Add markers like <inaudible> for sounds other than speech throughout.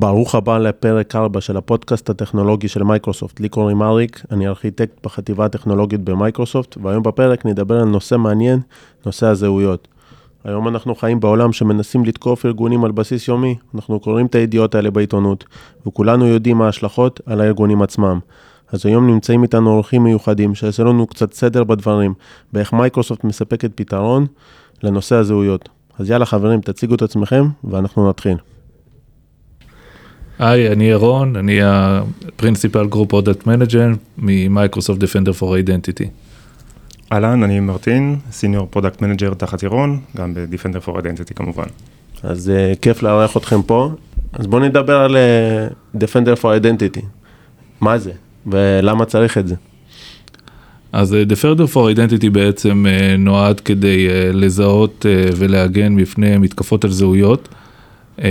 ברוך הבא לפרק 4 של הפודקאסט הטכנולוגי של מייקרוסופט. לי קוראים אריק, אני ארכיטקט בחטיבה הטכנולוגית במייקרוסופט, והיום בפרק נדבר על נושא מעניין, נושא הזהויות. היום אנחנו חיים בעולם שמנסים לתקוף ארגונים על בסיס יומי, אנחנו קוראים את הידיעות האלה בעיתונות, וכולנו יודעים מה ההשלכות על הארגונים עצמם. אז היום נמצאים איתנו אורחים מיוחדים שיעשו לנו קצת סדר בדברים, באיך מייקרוסופט מספקת פתרון לנושא הזהויות. אז יאללה חברים, תציגו את עצמכם ואנחנו נתחיל. היי, אני ירון, אני ה principal group product manager ממייקרוסופט Defender for Identity. אהלן, אני מרטין, senior product manager תחת ירון, גם ב-Defender for Identity כמובן. אז uh, כיף לארח אתכם פה. אז בואו נדבר על uh, Defender for Identity. מה זה ולמה צריך את זה? אז uh, Defender for Identity בעצם uh, נועד כדי uh, לזהות uh, ולהגן בפני מתקפות על זהויות. Um,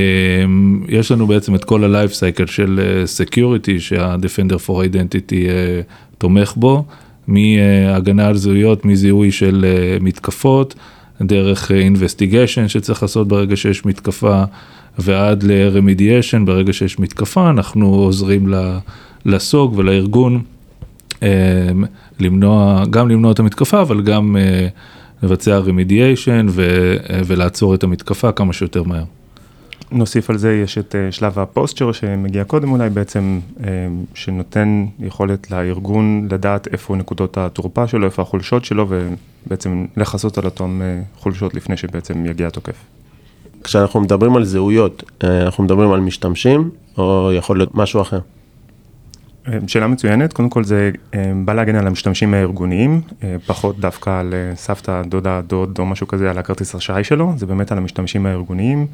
יש לנו בעצם את כל ה-life cycle של uh, Security שה-Defender for Identity uh, תומך בו. מהגנה על זהויות, מזיהוי של אה, מתקפות, דרך אה, שצריך לעשות ברגע שיש מתקפה, ועד ל-remediation ברגע שיש מתקפה, אנחנו עוזרים לסוג ולארגון אה, למנוע, גם למנוע את המתקפה, אבל גם לבצע remediation ולעצור את המתקפה כמה שיותר מהר. נוסיף על זה, יש את uh, שלב הפוסטצ'ר שמגיע קודם אולי בעצם, uh, שנותן יכולת לארגון לדעת איפה נקודות התורפה שלו, איפה החולשות שלו, ובעצם לכסות על אותם uh, חולשות לפני שבעצם יגיע התוקף. כשאנחנו מדברים על זהויות, אנחנו מדברים על משתמשים, או יכול להיות משהו אחר? שאלה מצוינת, קודם כל זה בא להגן על המשתמשים הארגוניים, פחות דווקא על סבתא, דודה, דוד או משהו כזה על הכרטיס אשראי שלו, זה באמת על המשתמשים הארגוניים.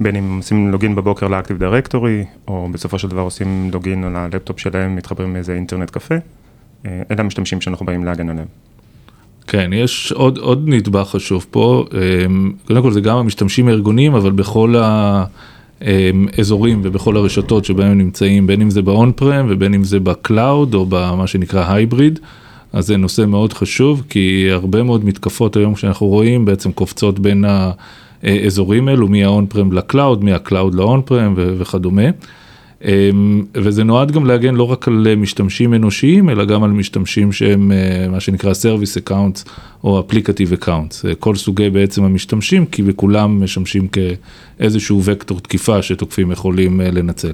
בין אם עושים login בבוקר ל Active Directory, או בסופו של דבר עושים login על הלפטופ שלהם, מתחברים מאיזה אינטרנט קפה, אה, אלה המשתמשים שאנחנו באים להגן עליהם. כן, יש עוד, עוד נדבך חשוב פה, אה, קודם כל זה גם המשתמשים הארגוניים, אבל בכל האזורים ובכל הרשתות שבהם הם נמצאים, בין אם זה ב on-prem ובין אם זה ב cloud או במה שנקרא hybrid, אז זה נושא מאוד חשוב, כי הרבה מאוד מתקפות היום שאנחנו רואים בעצם קופצות בין ה... אזורים אלו, מה on-prem ל cloud, מה cloud ל on-prem וכדומה. אמ, וזה נועד גם להגן לא רק על משתמשים אנושיים, אלא גם על משתמשים שהם אה, מה שנקרא Service Accounts או Applicative Accounts, אה, כל סוגי בעצם המשתמשים, כי בכולם משמשים כאיזשהו וקטור תקיפה שתוקפים יכולים אה, לנצל.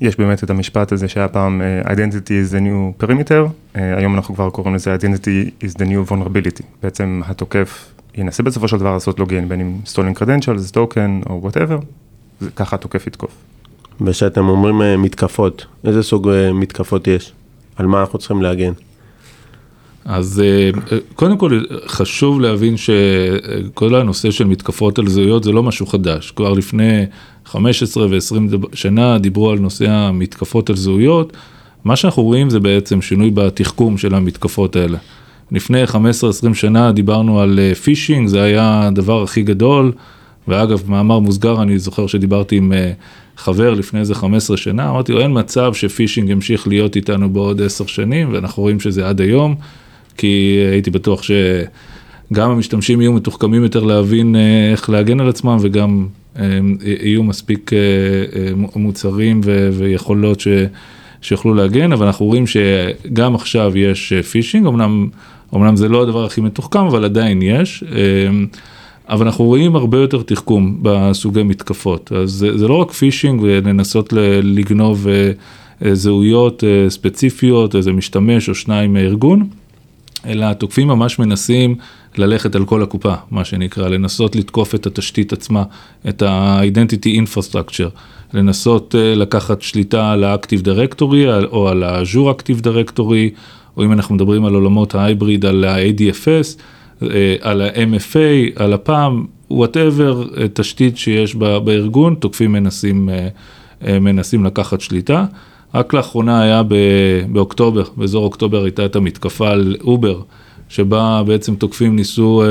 יש באמת את המשפט הזה שהיה פעם Identity is the new perimeter, היום אנחנו כבר קוראים לזה Identity is the new vulnerability, בעצם התוקף ינסה בסופו של דבר לעשות login, בין אם stealing credentials, token או whatever, ככה התוקף יתקוף. ושאתם אומרים אה, מתקפות, איזה סוג אה, מתקפות יש? על מה אנחנו צריכים להגן? אז אה, קודם כל חשוב להבין שכל הנושא של מתקפות על זהויות זה לא משהו חדש. כבר לפני 15 ו-20 שנה דיברו על נושא המתקפות על זהויות. מה שאנחנו רואים זה בעצם שינוי בתחכום של המתקפות האלה. לפני 15-20 שנה דיברנו על פישינג, אה, זה היה הדבר הכי גדול, ואגב, מאמר מוסגר, אני זוכר שדיברתי עם אה, חבר לפני איזה 15 שנה, אמרתי לו, אין מצב שפישינג ימשיך להיות איתנו בעוד 10 שנים, ואנחנו רואים שזה עד היום, כי הייתי בטוח שגם המשתמשים יהיו מתוחכמים יותר להבין אה, איך להגן על עצמם, וגם יהיו מספיק מוצרים ויכולות ש... שיוכלו להגן, אבל אנחנו רואים שגם עכשיו יש פישינג, אמנם אמנם זה לא הדבר הכי מתוחכם, אבל עדיין יש. אמ, אבל אנחנו רואים הרבה יותר תחכום בסוגי מתקפות. אז זה, זה לא רק פישינג ולנסות לגנוב אה, אה, זהויות אה, ספציפיות, איזה משתמש או שניים מארגון, אלא התוקפים ממש מנסים ללכת על כל הקופה, מה שנקרא, לנסות לתקוף את התשתית עצמה, את ה-identity infrastructure, לנסות לקחת שליטה על ה-active directory או על ה-azure active directory. או אם אנחנו מדברים על עולמות ה hybrid, על ה-ADFS, אה, על ה-MFA, על ה PAM, whatever, אה, תשתית שיש בארגון, תוקפים מנסים, אה, מנסים לקחת שליטה. רק לאחרונה היה באוקטובר, באזור אוקטובר הייתה את המתקפה על Uber, שבה בעצם תוקפים ניסו,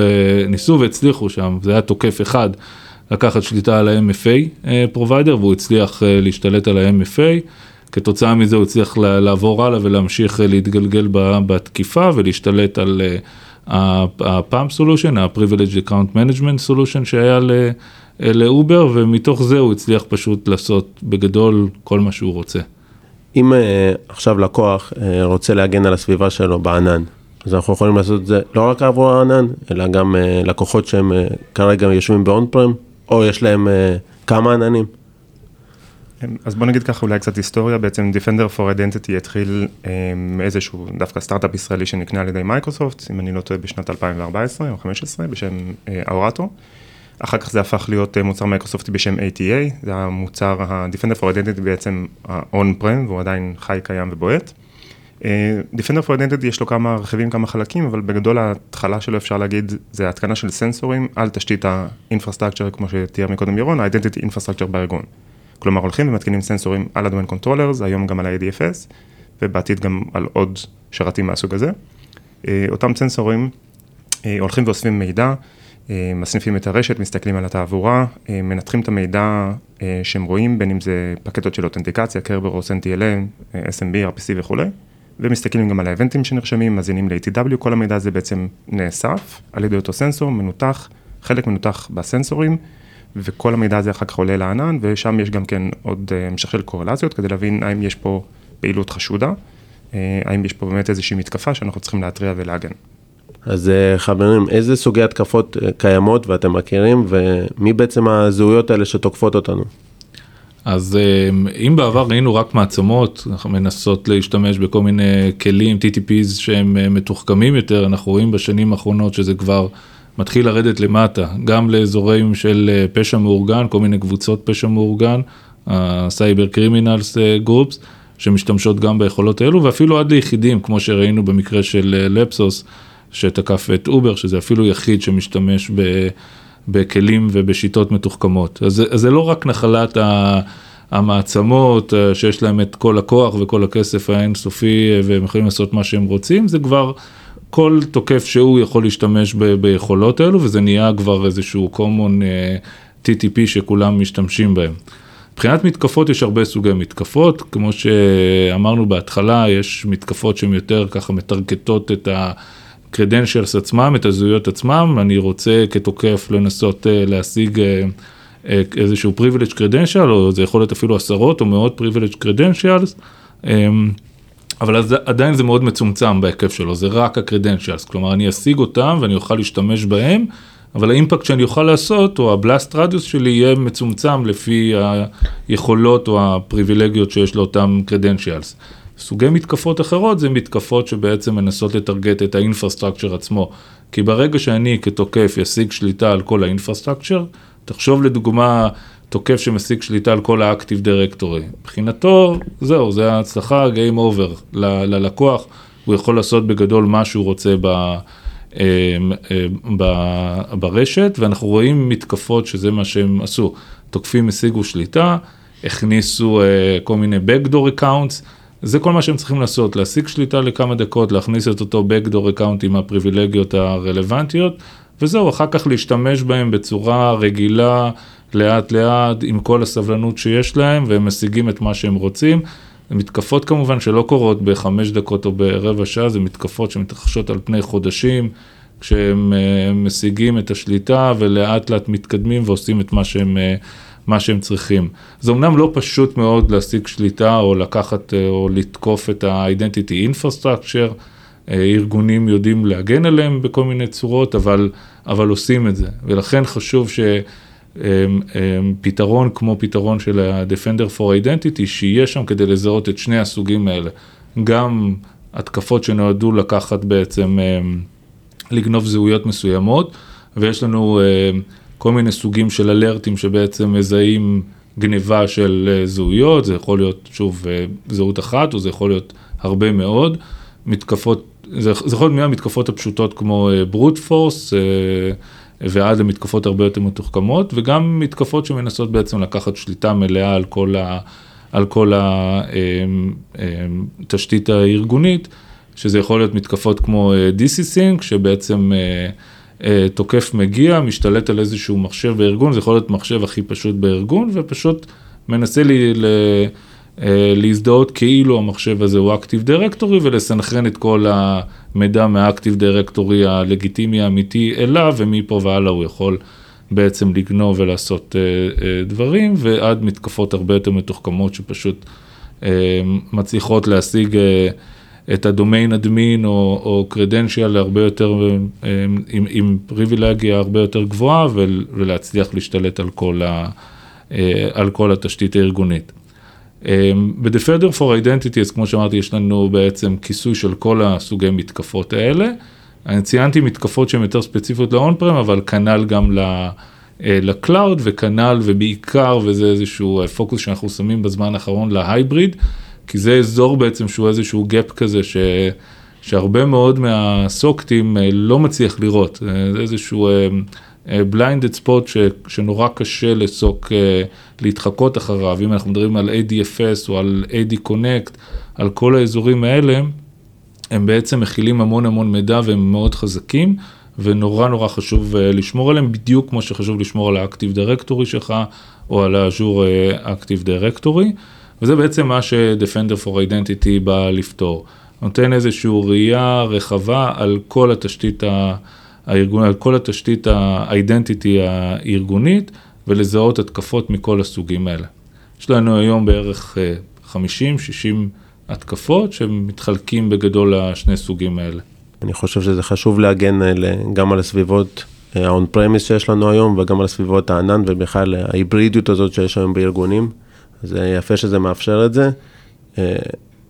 ניסו והצליחו שם, זה היה תוקף אחד, לקחת שליטה על ה-MFA provider, והוא הצליח להשתלט על ה-MFA. כתוצאה מזה הוא הצליח לעבור הלאה ולהמשיך להתגלגל בתקיפה ולהשתלט על ה-PAM Solution, ה-Privileged Account Management Solution שהיה ל-Uber, ומתוך זה הוא הצליח פשוט לעשות בגדול כל מה שהוא רוצה. אם עכשיו לקוח רוצה להגן על הסביבה שלו בענן, אז אנחנו יכולים לעשות את זה לא רק עבור הענן, אלא גם לקוחות שהם כרגע יושבים ב-on prem, או יש להם כמה עננים. אז בוא נגיד ככה אולי קצת היסטוריה, בעצם Defender for Identity התחיל מאיזשהו דווקא סטארט-אפ ישראלי שנקנה על ידי מייקרוסופט, אם אני לא טועה בשנת 2014 או 2015, בשם Aorato. אחר כך זה הפך להיות מוצר מייקרוסופטי בשם ATA, זה המוצר ה-Defender for Identity בעצם ה-on-prem, והוא עדיין חי, קיים ובועט. Defender for Identity יש לו כמה רכיבים, כמה חלקים, אבל בגדול ההתחלה שלו אפשר להגיד, זה התקנה של סנסורים על תשתית ה-infrastructure, כמו שתיאר מקודם ירון, ה-Identity Infrastructure בארגון. כלומר הולכים ומתקינים סנסורים על ה-Domain Controllers, היום גם על ה-ADFS, ובעתיד גם על עוד שרתים מהסוג הזה. אותם סנסורים הולכים ואוספים מידע, מסניפים את הרשת, מסתכלים על התעבורה, מנתחים את המידע שהם רואים, בין אם זה פקטות של אותנטיקציה, קרברוס, NTLM, SMB, RPC וכולי, ומסתכלים גם על האבנטים שנרשמים, מזינים ל-ATW, כל המידע הזה בעצם נאסף על ידי אותו סנסור, מנותח, חלק מנותח בסנסורים, וכל המידע הזה אחר כך עולה לענן, ושם יש גם כן עוד המשך של קורלציות, כדי להבין האם יש פה פעילות חשודה, האם יש פה באמת איזושהי מתקפה שאנחנו צריכים להתריע ולהגן. אז חברים, איזה סוגי התקפות קיימות ואתם מכירים, ומי בעצם הזהויות האלה שתוקפות אותנו? אז אם בעבר ראינו רק מעצמות, אנחנו מנסות להשתמש בכל מיני כלים, TTPs שהם מתוחכמים יותר, אנחנו רואים בשנים האחרונות שזה כבר מתחיל לרדת למטה, גם לאזורים של פשע מאורגן, כל מיני קבוצות פשע מאורגן, ה-Cyber Criminals Groups, שמשתמשות גם ביכולות האלו, ואפילו עד ליחידים, כמו שראינו במקרה של לפסוס, שתקף את אובר, שזה אפילו יחיד שמשתמש בכלים ובשיטות מתוחכמות. אז זה לא רק נחלת המעצמות, שיש להם את כל הכוח וכל הכסף האינסופי, והם יכולים לעשות מה שהם רוצים, זה כבר... כל תוקף שהוא יכול להשתמש ב- ביכולות האלו, וזה נהיה כבר איזשהו common uh, TTP שכולם משתמשים בהם. מבחינת מתקפות יש הרבה סוגי מתקפות, כמו שאמרנו בהתחלה, יש מתקפות שהן יותר ככה מטרגטות את ה-credentials עצמם, את הזהויות עצמם, אני רוצה כתוקף לנסות uh, להשיג uh, uh, איזשהו privilege credential, או זה יכול להיות אפילו עשרות או מאות privilege credentials. Um, אבל אז עדיין זה מאוד מצומצם בהיקף שלו, זה רק ה-credentials, כלומר אני אשיג אותם ואני אוכל להשתמש בהם, אבל האימפקט שאני אוכל לעשות, או הבלאסט רדיוס שלי יהיה מצומצם לפי היכולות או הפריבילגיות שיש לאותם credentials. סוגי מתקפות אחרות זה מתקפות שבעצם מנסות לטרגט את האינפרסטרקצ'ר עצמו, כי ברגע שאני כתוקף ישיג שליטה על כל האינפרסטרקצ'ר, תחשוב לדוגמה, תוקף שמשיג שליטה על כל האקטיב דירקטורי. מבחינתו, זהו, זה ההצלחה, Game Over ללקוח, הוא יכול לעשות בגדול מה שהוא רוצה ב, ב, ברשת, ואנחנו רואים מתקפות שזה מה שהם עשו. תוקפים השיגו שליטה, הכניסו כל מיני Backdoor Accounts, זה כל מה שהם צריכים לעשות, להשיג שליטה לכמה דקות, להכניס את אותו Backdoor Account עם הפריבילגיות הרלוונטיות, וזהו, אחר כך להשתמש בהם בצורה רגילה. לאט לאט עם כל הסבלנות שיש להם והם משיגים את מה שהם רוצים. מתקפות כמובן שלא קורות בחמש דקות או ברבע שעה, זה מתקפות שמתרחשות על פני חודשים, כשהם משיגים את השליטה ולאט לאט מתקדמים ועושים את מה שהם, מה שהם צריכים. זה אמנם לא פשוט מאוד להשיג שליטה או לקחת או לתקוף את ה-identity infrastructure, ארגונים יודעים להגן עליהם בכל מיני צורות, אבל, אבל עושים את זה, ולכן חשוב ש... פתרון כמו פתרון של ה-Defender for Identity, שיהיה שם כדי לזהות את שני הסוגים האלה. גם התקפות שנועדו לקחת בעצם, לגנוב זהויות מסוימות, ויש לנו כל מיני סוגים של אלרטים שבעצם מזהים גניבה של זהויות, זה יכול להיות שוב זהות אחת, או זה יכול להיות הרבה מאוד. מתקפות, זה, יכול להיות מהמתקפות הפשוטות כמו ברוט פורס, ועד למתקפות הרבה יותר מתוחכמות, וגם מתקפות שמנסות בעצם לקחת שליטה מלאה על כל, ה, על כל התשתית הארגונית, שזה יכול להיות מתקפות כמו DC-Sync, שבעצם תוקף מגיע, משתלט על איזשהו מחשב בארגון, זה יכול להיות מחשב הכי פשוט בארגון, ופשוט מנסה לי ל... להזדהות כאילו המחשב הזה הוא Active Directory ולסנכרן את כל המידע מה-Active Directory הלגיטימי האמיתי אליו ומפה והלאה הוא יכול בעצם לגנוב ולעשות דברים, ועד מתקפות הרבה יותר מתוחכמות שפשוט מצליחות להשיג את הדומיין אדמין או קרדנציאל הרבה יותר, עם, עם פריבילגיה הרבה יותר גבוהה ולהצליח להשתלט על כל, ה, על כל התשתית הארגונית. ב-Defender for Identity, אז כמו שאמרתי, יש לנו בעצם כיסוי של כל הסוגי מתקפות האלה. אני ציינתי מתקפות שהן יותר ספציפיות ל-on-prem, אבל כנ"ל גם ל-cloud וכנ"ל ובעיקר, וזה איזשהו פוקוס שאנחנו שמים בזמן האחרון להייבריד, כי זה אזור בעצם שהוא איזשהו gap כזה ש... שהרבה מאוד מהסוקטים לא מצליח לראות, זה איזשהו בליינדד ספוט שנורא קשה לסוק, להתחקות אחריו, אם אנחנו מדברים על ADFS או על AD Connect, על כל האזורים האלה, הם בעצם מכילים המון המון מידע והם מאוד חזקים, ונורא נורא חשוב לשמור עליהם, בדיוק כמו שחשוב לשמור על האקטיב דירקטורי שלך, או על האז'ור אקטיב דירקטורי, וזה בעצם מה ש-Defender for Identity בא לפתור. נותן איזושהי ראייה רחבה על כל התשתית הארגון, על כל התשתית ה-identity הארגונית, ולזהות התקפות מכל הסוגים האלה. יש לנו היום בערך 50-60 התקפות שמתחלקים בגדול לשני סוגים האלה. אני חושב שזה חשוב להגן גם על הסביבות ה-on premise שיש לנו היום וגם על סביבות הענן ובכלל ההיברידיות הזאת שיש היום בארגונים. זה יפה שזה מאפשר את זה.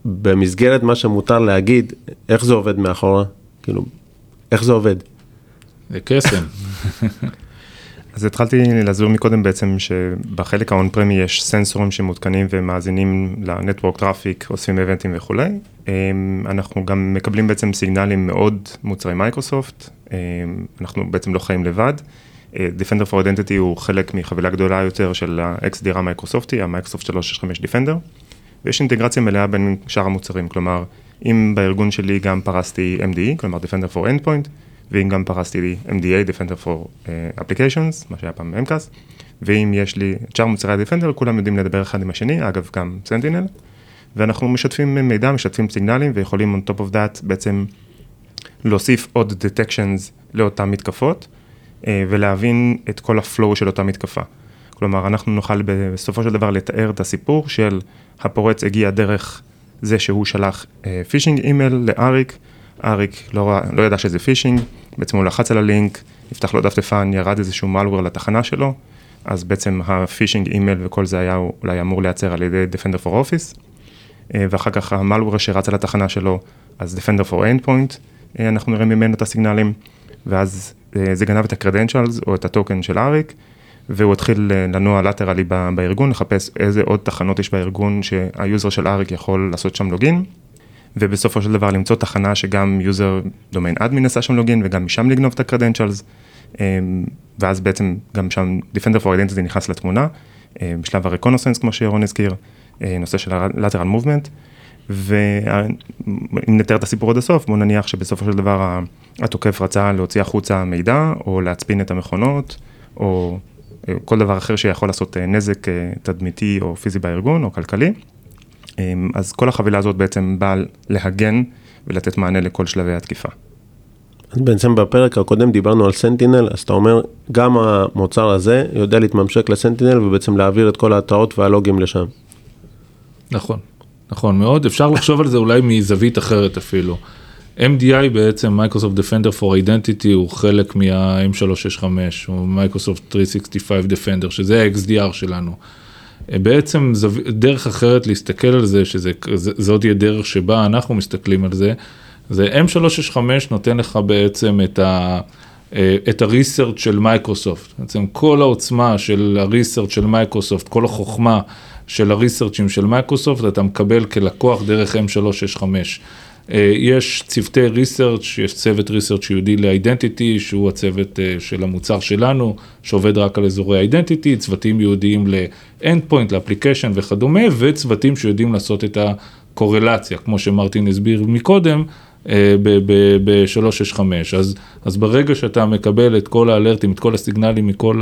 במסגרת מה שמותר להגיד, איך זה עובד מאחורה? כאילו, איך זה עובד? זה קסם. <laughs> אז התחלתי להסביר מקודם בעצם שבחלק האון-פרמי יש סנסורים שמותקנים ומאזינים ל-network traffic, אוספים איבנטים וכולי. אנחנו גם מקבלים בעצם סיגנלים מעוד מוצרי מייקרוסופט, אנחנו בעצם לא חיים לבד. Defender for Identity הוא חלק מחבילה גדולה יותר של ה-XDR המייקרוסופטי, המייקרוסופט 365 Defender, ויש אינטגרציה מלאה בין שאר המוצרים, כלומר, אם בארגון שלי גם פרסתי MDE, כלומר Defender for Endpoint, ואם גם פרסתי לי MDA, Defender for uh, Applications, מה שהיה פעם MCAS, ואם יש לי את שאר מוצרי ה-Defender, כולם יודעים לדבר אחד עם השני, אגב גם Sentinel, ואנחנו משתפים מידע, משתפים סיגנלים, ויכולים on top of that בעצם להוסיף עוד detections לאותן מתקפות, uh, ולהבין את כל ה-flow של אותה מתקפה. כלומר, אנחנו נוכל בסופו של דבר לתאר את הסיפור של הפורץ הגיע דרך זה שהוא שלח phishing email לאריק, אריק לא, לא ידע שזה phishing, בעצם הוא לחץ על הלינק, נפתח לו דפדפן, ירד איזשהו malware לתחנה שלו, אז בעצם הפישינג אימייל וכל זה היה אולי אמור לייצר על ידי Defender for Office, ואחר כך המלוור שרץ על התחנה שלו, אז Defender for Endpoint, אנחנו נראה ממנו את הסיגנלים, ואז זה גנב את ה-credentials או את ה-token של אריק, והוא התחיל לנוע לטרלי בארגון, לחפש איזה עוד תחנות יש בארגון שה-user של אריק יכול לעשות שם login. ובסופו של דבר למצוא תחנה שגם user domain admin עשה שם login וגם משם לגנוב את ה-credentials, אמ, ואז בעצם גם שם Defender for Identity נכנס לתמונה, אמ, בשלב ה-Reconnaissance כמו שירון הזכיר, אה, נושא של ה-Lateral Movement, ואם נתאר את הסיפור עד הסוף, בואו נניח שבסופו של דבר התוקף רצה להוציא החוצה מידע, או להצפין את המכונות, או אה, כל דבר אחר שיכול לעשות אה, נזק תדמיתי או פיזי בארגון או כלכלי. אמ, אז כל החבילה הזאת בעצם באה להגן ולתת מענה לכל שלבי התקיפה. אז בעצם בפרק הקודם דיברנו על סנטינל, אז אתה אומר, גם המוצר הזה יודע להתממשק ל-Sentinel ובעצם להעביר את כל ההתראות והלוגים לשם. נכון, נכון מאוד, אפשר לחשוב על זה אולי מזווית אחרת אפילו. MDI בעצם, Microsoft Defender for Identity, הוא חלק מה-M365, הוא מייקרוסופט 365 Defender, שזה ה-XDR שלנו. בעצם זו דרך אחרת להסתכל על זה, שזאת תהיה דרך שבה אנחנו מסתכלים על זה, זה M365 נותן לך בעצם את ה... את ה-research של מייקרוסופט, בעצם כל העוצמה של ה-research של מייקרוסופט, כל החוכמה של הריסרצ'ים של מייקרוסופט, אתה מקבל כלקוח דרך M365. אה, יש צוותי research, יש צוות research ייעודי ל-identity, שהוא הצוות אה, של המוצר שלנו, שעובד רק על אזורי identity, צוותים ייעודיים ל-endpoint, ל-application וכדומה, וצוותים שיודעים לעשות את הקורלציה, כמו שמרטין הסביר מקודם, אה, ב-365. אז, אז ברגע שאתה מקבל את כל האלרטים, את כל הסיגנלים מכל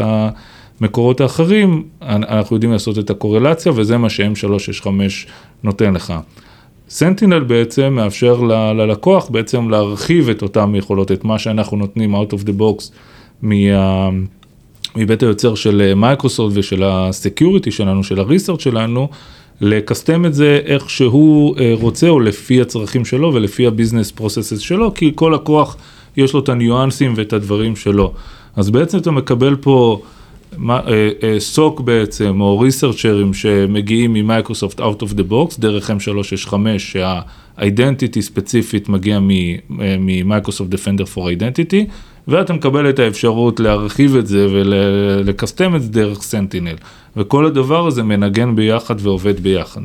המקורות האחרים, אנחנו יודעים לעשות את הקורלציה, וזה מה ש-M365 נותן לך. Sentinel בעצם מאפשר ל- ללקוח בעצם להרחיב את אותם יכולות, את מה שאנחנו נותנים out of the box מה, מבית היוצר של מייקרוסופט ושל ה-security שלנו, של ה-research שלנו, לקסטם את זה איך שהוא רוצה או לפי הצרכים שלו ולפי ה-business process שלו, כי כל לקוח יש לו את הניואנסים ואת הדברים שלו. אז בעצם אתה מקבל פה SOC בעצם, או ריסרצ'רים שמגיעים מ-Microsoft out of the box, דרך M365, שה-identity ספציפית מגיע מ-Microsoft Defender for Identity, ואתה מקבל את האפשרות להרחיב את זה ולקסטם את זה דרך Sentinel. וכל הדבר הזה מנגן ביחד ועובד ביחד.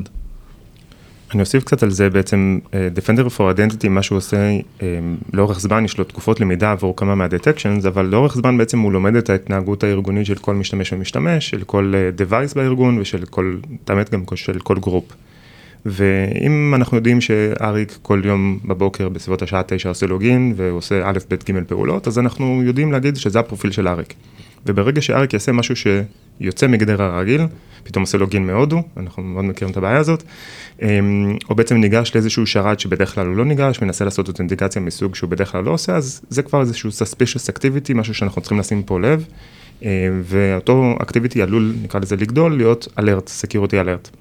אני אוסיף קצת על זה בעצם, אה, Defender for Identity, מה שהוא עושה אה, לאורך זמן, יש לו תקופות למידה עבור כמה מה-detections, אבל לאורך זמן בעצם הוא לומד את ההתנהגות הארגונית של כל משתמש ומשתמש, של כל אה, device בארגון ושל כל, האמת גם של כל group. ואם אנחנו יודעים שאריק כל יום בבוקר בסביבות השעה 9 עושה login והוא עושה א', ב', ג' פעולות, אז אנחנו יודעים להגיד שזה הפרופיל של אריק. וברגע שאריק יעשה משהו שיוצא מגדר הרגיל, פתאום עושה לוגין מהודו, אנחנו מאוד מכירים את הבעיה הזאת, אמ, או בעצם ניגש לאיזשהו שרת שבדרך כלל הוא לא ניגש, מנסה לעשות אותנטיקציה מסוג שהוא בדרך כלל לא עושה, אז זה כבר איזשהו suspicious activity, משהו שאנחנו צריכים לשים פה לב, אמ, ואותו activity עלול, נקרא לזה לגדול, להיות alert, security alert.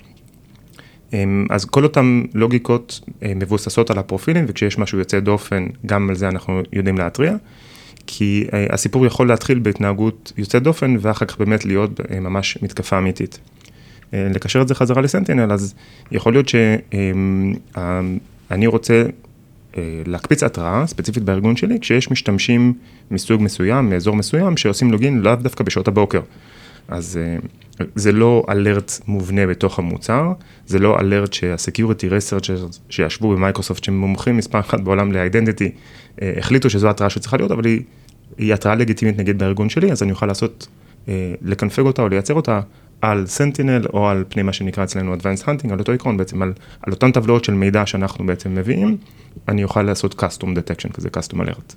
אמ, אז כל אותן לוגיקות מבוססות על הפרופילים, וכשיש משהו יוצא דופן, גם על זה אנחנו יודעים להתריע. כי אה, הסיפור יכול להתחיל בהתנהגות יוצאת דופן, ואחר כך באמת להיות אה, ממש מתקפה אמיתית. אה, לקשר את זה חזרה ל-Sentinel, אז יכול להיות שאני רוצה להקפיץ התראה, ספציפית בארגון שלי, כשיש משתמשים מסוג מסוים, מאזור מסוים, שעושים login לאו דווקא בשעות הבוקר. אז זה לא alert מובנה בתוך המוצר, זה לא alert שה-security researchers שישבו ב-Microsoft, שהם מומחים מספר אחת בעולם ל-identity, החליטו שזו התראה שצריכה להיות, אבל היא, היא התראה לגיטימית נגיד בארגון שלי, אז אני אוכל לעשות, לקנפג אותה או לייצר אותה על סנטינל או על פני מה שנקרא אצלנו Advanced Hunting, על אותו עקרון בעצם, על, על אותן טבלאות של מידע שאנחנו בעצם מביאים, אני אוכל לעשות Custom Detection כזה, Custom Alert.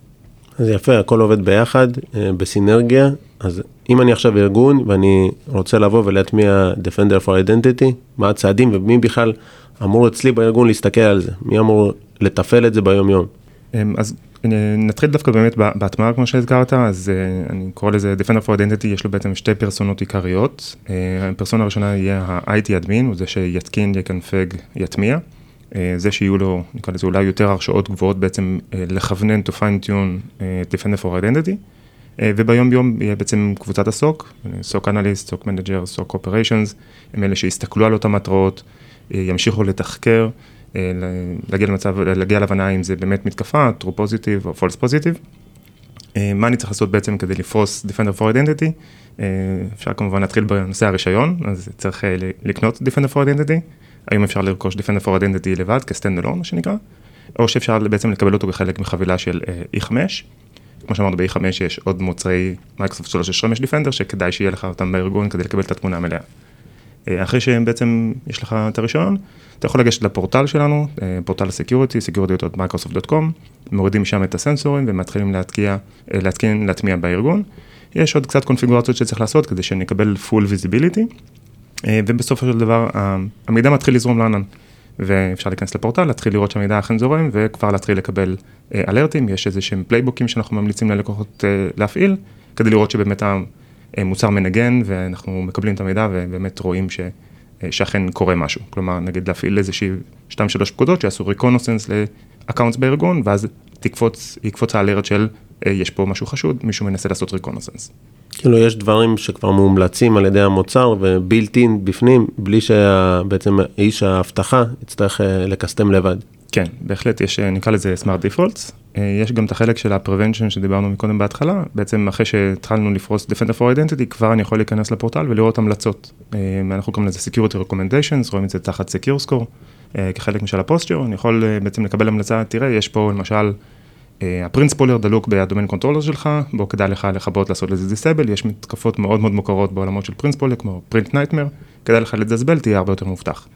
אז יפה, הכל עובד ביחד, בסינרגיה, אז אם אני עכשיו ארגון ואני רוצה לבוא ולהטמיע Defender for Identity, מה הצעדים ומי בכלל אמור אצלי בארגון להסתכל על זה? מי אמור לתפעל את זה ביום יום? אמ, אז נתחיל דווקא באמת בהטמעה כמו שהזכרת, אז אה, אני קורא לזה Defender for Identity, יש לו בעצם שתי פרסונות עיקריות. אה, הפרסונה הראשונה יהיה ה-IT admin, הוא זה שיתקין, יקנפג, יטמיע. אה, זה שיהיו לו, נקרא לזה אולי יותר הרשאות גבוהות בעצם לכוונן to fine tune Defender for Identity. וביום יום יהיה בעצם קבוצת ה-SOC, SOC analyst, SOC manager, SOC operations, הם אלה שיסתכלו על אותם מטרות, ימשיכו לתחקר. אה, להגיע למצב, להגיע להבנה אם זה באמת מתקפה, true positive או false positive. אה, מה אני צריך לעשות בעצם כדי לפרוס Defender for Identity? אה, אפשר כמובן להתחיל בנושא הרישיון, אז צריך לקנות Defender for Identity. היום אפשר לרכוש Defender for Identity לבד, כ-stand alone, מה שנקרא, או שאפשר בעצם לקבל אותו כחלק מחבילה של E5. כמו שאמרנו, ב-E5 יש עוד מוצרי מייקרוסופט 365 Defender, שכדאי שיהיה לך אותם בארגון כדי לקבל את התמונה המלאה. אחרי שבעצם יש לך את הרישיון, אתה יכול לגשת לפורטל שלנו, אה, פורטל ה security, security.microsoft.com, מורידים משם את הסנסורים ומתחילים להתקיע, אה, להתקין, להטמיע בארגון. יש עוד קצת קונפיגורציות שצריך לעשות כדי שנקבל full visibility, אה, ובסופו של דבר המידע מתחיל לזרום לענן. ואפשר להיכנס לפורטל, להתחיל לראות שהמידע אכן זורם, וכבר להתחיל לקבל אלרטים, יש איזה שהם פלייבוקים שאנחנו ממליצים ללקוחות להפעיל, כדי לראות שבאמת המוצר מנגן, ואנחנו מקבלים את המידע ובאמת רואים ש... אה, שאכן קורה משהו. כלומר, נגיד להפעיל איזושהי שתיים שלוש פקודות שיעשו reconnaissance ל accounts בארגון, ואז תקפוץ, יקפוץ ה alert של אה, יש פה משהו חשוד, מישהו מנסה לעשות reconnaissance. כאילו יש דברים שכבר מומלצים על ידי המוצר ו built in בפנים, בלי שבעצם איש האבטחה יצטרך אה, לקסטם לבד. כן, בהחלט יש, נקרא לזה smart defaults. יש גם את החלק של ה-prevention שדיברנו מקודם בהתחלה, בעצם אחרי שהתחלנו לפרוס Defender for Identity, כבר אני יכול להיכנס לפורטל ולראות המלצות. אנחנו קוראים לזה Security Recommendations, רואים את זה תחת Secure Score, כחלק משל ה posture, אני יכול בעצם לקבל המלצה, תראה, יש פה למשל, ה print spooler דלוק ב domain controller שלך, בו כדאי לך לכבות לעשות לזה disable, יש מתקפות מאוד מאוד מוכרות בעולמות של print spooler, כמו PrintNightmare, כדאי לך לדזבל, תהיה הרבה יותר מובטח.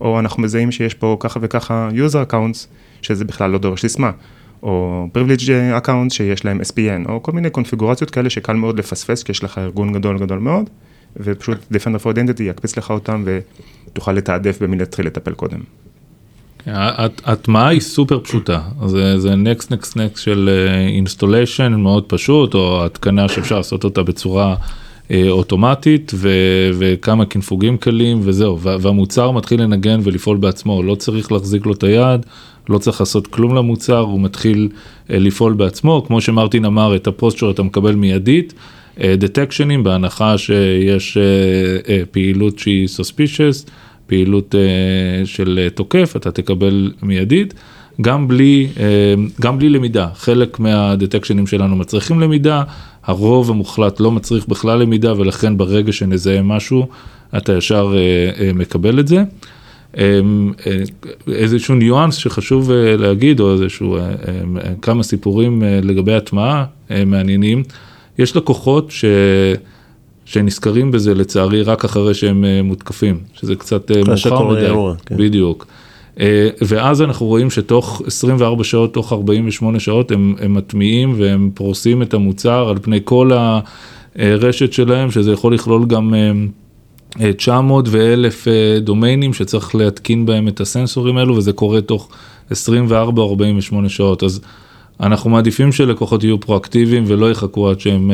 או אנחנו מזהים שיש פה ככה וככה user accounts, שזה בכלל לא דורש סיסמה. או privilege account שיש להם SPN, או כל מיני קונפיגורציות כאלה שקל מאוד לפספס, כי יש לך ארגון גדול גדול מאוד, ופשוט Defender for Identity יקפיץ לך אותם ותוכל לתעדף במי להתחיל לטפל קודם. ההטמעה היא סופר פשוטה, זה, זה next next next של installation מאוד פשוט, או התקנה שאפשר לעשות אותה בצורה אוטומטית ו, וכמה קינפוגים קלים וזהו, והמוצר מתחיל לנגן ולפעול בעצמו, לא צריך להחזיק לו את היד, לא צריך לעשות כלום למוצר, הוא מתחיל לפעול בעצמו, כמו שמרטין אמר, את הפוסטר אתה מקבל מיידית. דטקשנים בהנחה שיש פעילות שהיא suspicious, פעילות של תוקף, אתה תקבל מיידית. גם בלי, גם בלי למידה, חלק מהדטקשנים שלנו מצריכים למידה, הרוב המוחלט לא מצריך בכלל למידה ולכן ברגע שנזהה משהו אתה ישר מקבל את זה. איזשהו ניואנס שחשוב להגיד או איזשהו כמה סיפורים לגבי הטמעה מעניינים. יש לקוחות ש... שנזכרים בזה לצערי רק אחרי שהם מותקפים, שזה קצת מאוחר מדי, אירוע, כן. בדיוק. ואז אנחנו רואים שתוך 24 שעות, תוך 48 שעות הם, הם מטמיעים והם פורסים את המוצר על פני כל הרשת שלהם, שזה יכול לכלול גם 900 ו-1000 דומיינים שצריך להתקין בהם את הסנסורים האלו, וזה קורה תוך 24-48 שעות. אז אנחנו מעדיפים שלקוחות יהיו פרואקטיביים ולא יחכו עד שהם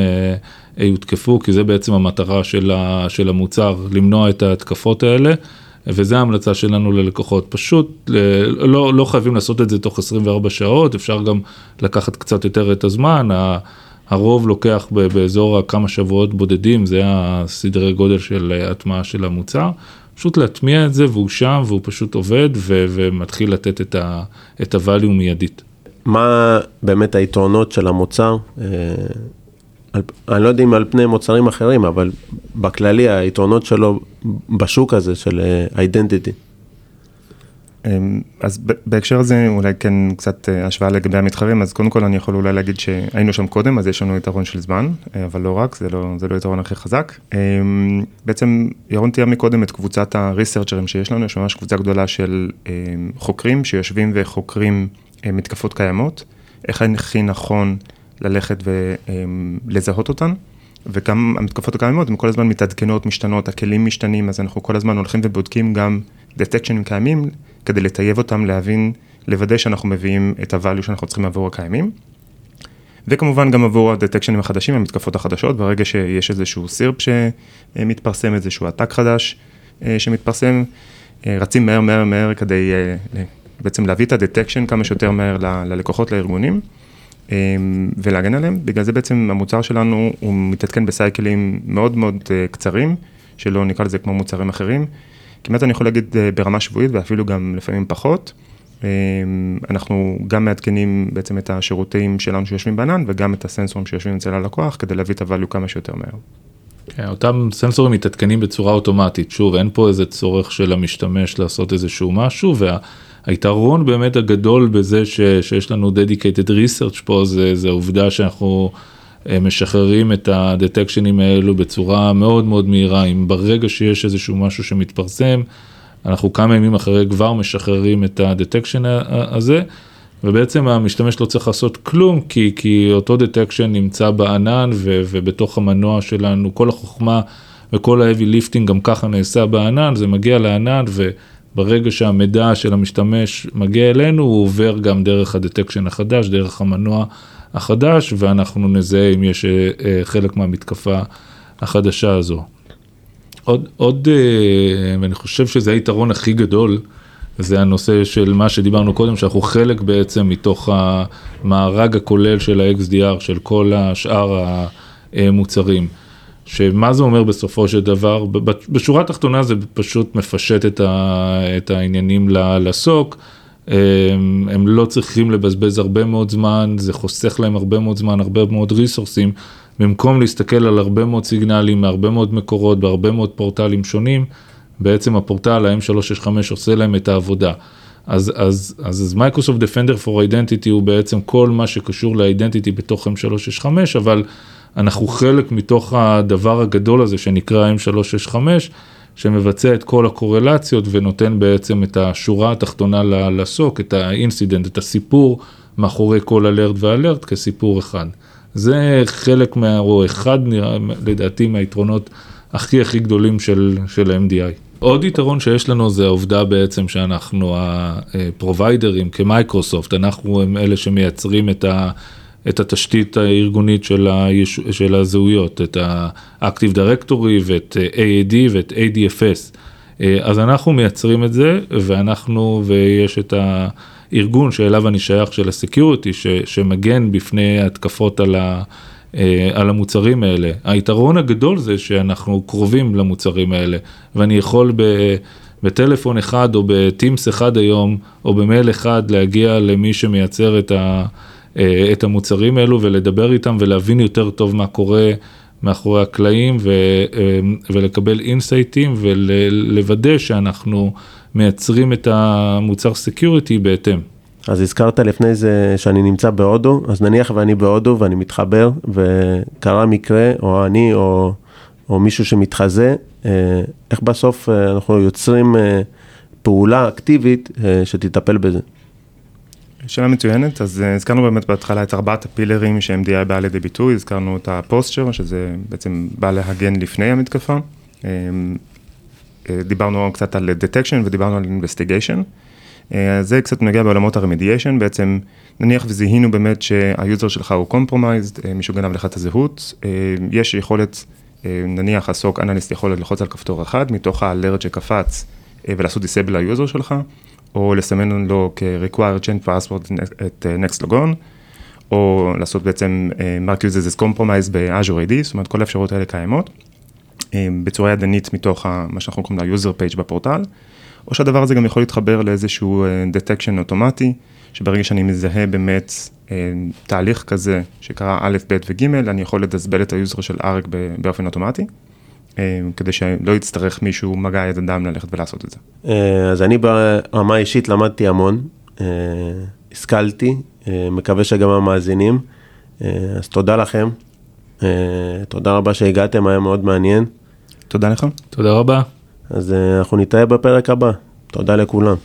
יותקפו, כי זה בעצם המטרה של המוצר, למנוע את ההתקפות האלה, וזה ההמלצה שלנו ללקוחות. פשוט לא, לא חייבים לעשות את זה תוך 24 שעות, אפשר גם לקחת קצת יותר את הזמן, הרוב לוקח באזור הכמה שבועות בודדים, זה הסדרי גודל של הטמעה של המוצר. פשוט להטמיע את זה והוא שם והוא פשוט עובד ו- ומתחיל לתת את ה-value מיידית. מה באמת היתרונות של המוצר? אה, אני לא יודע אם על פני מוצרים אחרים, אבל בכללי היתרונות שלו בשוק הזה של אידנטיטי. אמ, אז בהקשר הזה אולי כן קצת אה, השוואה לגבי המתחרים, אז קודם כל אני יכול אולי להגיד שהיינו שם קודם, אז יש לנו יתרון של זמן, אה, אבל לא רק, זה לא, זה לא יתרון הכי חזק. אמ, בעצם ירון תיאר מקודם את קבוצת הריסרצ'רים שיש לנו, יש ממש קבוצה גדולה של אמ, חוקרים שיושבים וחוקרים מתקפות קיימות, איך הכי נכון ללכת ולזהות אותן. וגם המתקפות הקיימות הן כל הזמן מתעדכנות, משתנות, הכלים משתנים, אז אנחנו כל הזמן הולכים ובודקים גם דטקשנים קיימים, כדי לטייב אותם, להבין, לוודא שאנחנו מביאים את ה value שאנחנו צריכים עבור הקיימים. וכמובן גם עבור הדטקשנים החדשים, המתקפות החדשות, ברגע שיש איזשהו CERT שמתפרסם, איזשהו attack חדש אה, שמתפרסם, אה, רצים מהר מהר מהר כדי אה, בעצם להביא את ה detection כמה שיותר מהר ללקוחות, לארגונים. ולהגן עליהם, בגלל זה בעצם המוצר שלנו הוא מתעדכן בסייקלים מאוד מאוד קצרים, שלא נקרא לזה כמו מוצרים אחרים, כמעט אני יכול להגיד אה, ברמה שבועית ואפילו גם לפעמים פחות. אה, אנחנו גם מעדכנים בעצם את השירותים שלנו שיושבים בענן וגם את הסנסורים שיושבים אצל הלקוח כדי להביא את הvalue כמה שיותר מהר. כן, אותם סנסורים מתעדכנים בצורה אוטומטית, שוב אין פה איזה צורך של המשתמש לעשות איזשהו משהו והיתרון באמת הגדול בזה ש, שיש לנו dedicated research פה זה, זה העובדה שאנחנו משחררים את הדטקשנים האלו בצורה מאוד מאוד מהירה, אם ברגע שיש איזשהו משהו שמתפרסם, אנחנו כמה ימים אחרי כבר משחררים את ה detection הזה, ובעצם המשתמש לא צריך לעשות כלום, כי, כי אותו detection נמצא בענן ו, ובתוך המנוע שלנו, כל החוכמה וכל ה-heavy lifting גם ככה נעשה בענן, זה מגיע לענן וברגע שהמידע של המשתמש מגיע אלינו, הוא עובר גם דרך ה detection החדש, דרך המנוע. החדש, ואנחנו נזהה אם יש אה, אה, חלק מהמתקפה החדשה הזו. עוד, עוד, אה, ואני חושב שזה היתרון הכי גדול, זה הנושא של מה שדיברנו קודם, שאנחנו חלק בעצם מתוך המארג הכולל של ה-XDR, של כל השאר המוצרים. שמה זה אומר בסופו של דבר, בשורה התחתונה זה פשוט מפשט את, ה, את העניינים לסוק. הם, הם לא צריכים לבזבז הרבה מאוד זמן, זה חוסך להם הרבה מאוד זמן, הרבה מאוד ריסורסים, במקום להסתכל על הרבה מאוד סיגנלים מהרבה מאוד מקורות, בהרבה מאוד פורטלים שונים, בעצם הפורטל ה-M365 עושה להם את העבודה. אז, אז, אז, Microsoft Defender for Identity הוא בעצם כל מה שקשור ל-Identity בתוך M365, אבל אנחנו חלק מתוך הדבר הגדול הזה שנקרא M365, שמבצע את כל הקורלציות ונותן בעצם את השורה התחתונה ל SOC, את ה incident, את הסיפור מאחורי כל alert ו alert כסיפור אחד. זה חלק מה... או אחד לדעתי מהיתרונות הכי הכי גדולים של, של MDI. עוד יתרון שיש לנו זה העובדה בעצם שאנחנו הפרוביידרים כמייקרוסופט, אנחנו הם אלה שמייצרים את את התשתית הארגונית של, היש... של הזהויות, את ה-Active Directory ואת AAD ואת ADFS. אז אנחנו מייצרים את זה, ואנחנו, ויש את הארגון שאליו אני שייך של הסקיוריטי, שמגן בפני התקפות על ה... אה, על המוצרים האלה. היתרון הגדול זה שאנחנו קרובים למוצרים האלה, ואני יכול ב... בטלפון אחד או בטימס אחד היום, או במייל אחד, להגיע למי שמייצר את, ה, אה, את המוצרים האלו ולדבר איתם ולהבין יותר טוב מה קורה מאחורי הקלעים ו, אה, ולקבל אינסייטים ולוודא שאנחנו מייצרים את המוצר security בהתאם. אז הזכרת לפני זה שאני נמצא בהודו, אז נניח ואני בהודו ואני מתחבר וקרה מקרה, או אני או, או מישהו שמתחזה, אה, איך בסוף אה, אנחנו יוצרים אה, פעולה אקטיבית שתטפל בזה? שאלה מצוינת, אז הזכרנו באמת בהתחלה את ארבעת הפילרים ש-MDI בא לידי ביטוי, הזכרנו את ה posture, שזה בעצם בא להגן לפני המתקפה. דיברנו קצת על detection ודיברנו על investigation. אה, זה קצת נוגע בעולמות ה remediation, בעצם נניח וזיהינו באמת שה user שלך הוא compromised, אה, מישהו גנב לך את הזהות, אה, יש יכולת, נניח ה SOC analyst יכול ללחוץ על כפתור אחד מתוך ה alert שקפץ ולעשות disable ל user שלך, או לסמן לו כ-require change password ב next logon, או לעשות בעצם mark users as compromise ב-Azure AD, זאת אומרת כל האפשרויות האלה קיימות, בצורה ידנית מתוך מה שאנחנו קוראים לה user page בפורטל. או שהדבר הזה גם יכול להתחבר לאיזשהו אה, אוטומטי, שברגע שאני מזהה באמת אה, תהליך כזה שקרה א', ב' וג', אני יכול לדסבל את ה user של ארק באופן אוטומטי. אה, כדי שלא יצטרך מישהו מגע יד אדם ללכת ולעשות את זה. אז אני ברמה אישית למדתי המון, השכלתי, מקווה שגם המאזינים, אז תודה לכם, תודה רבה שהגעתם, היה מאוד מעניין. תודה לך. תודה רבה. אז אנחנו נתראה בפרק הבא. תודה לכולם.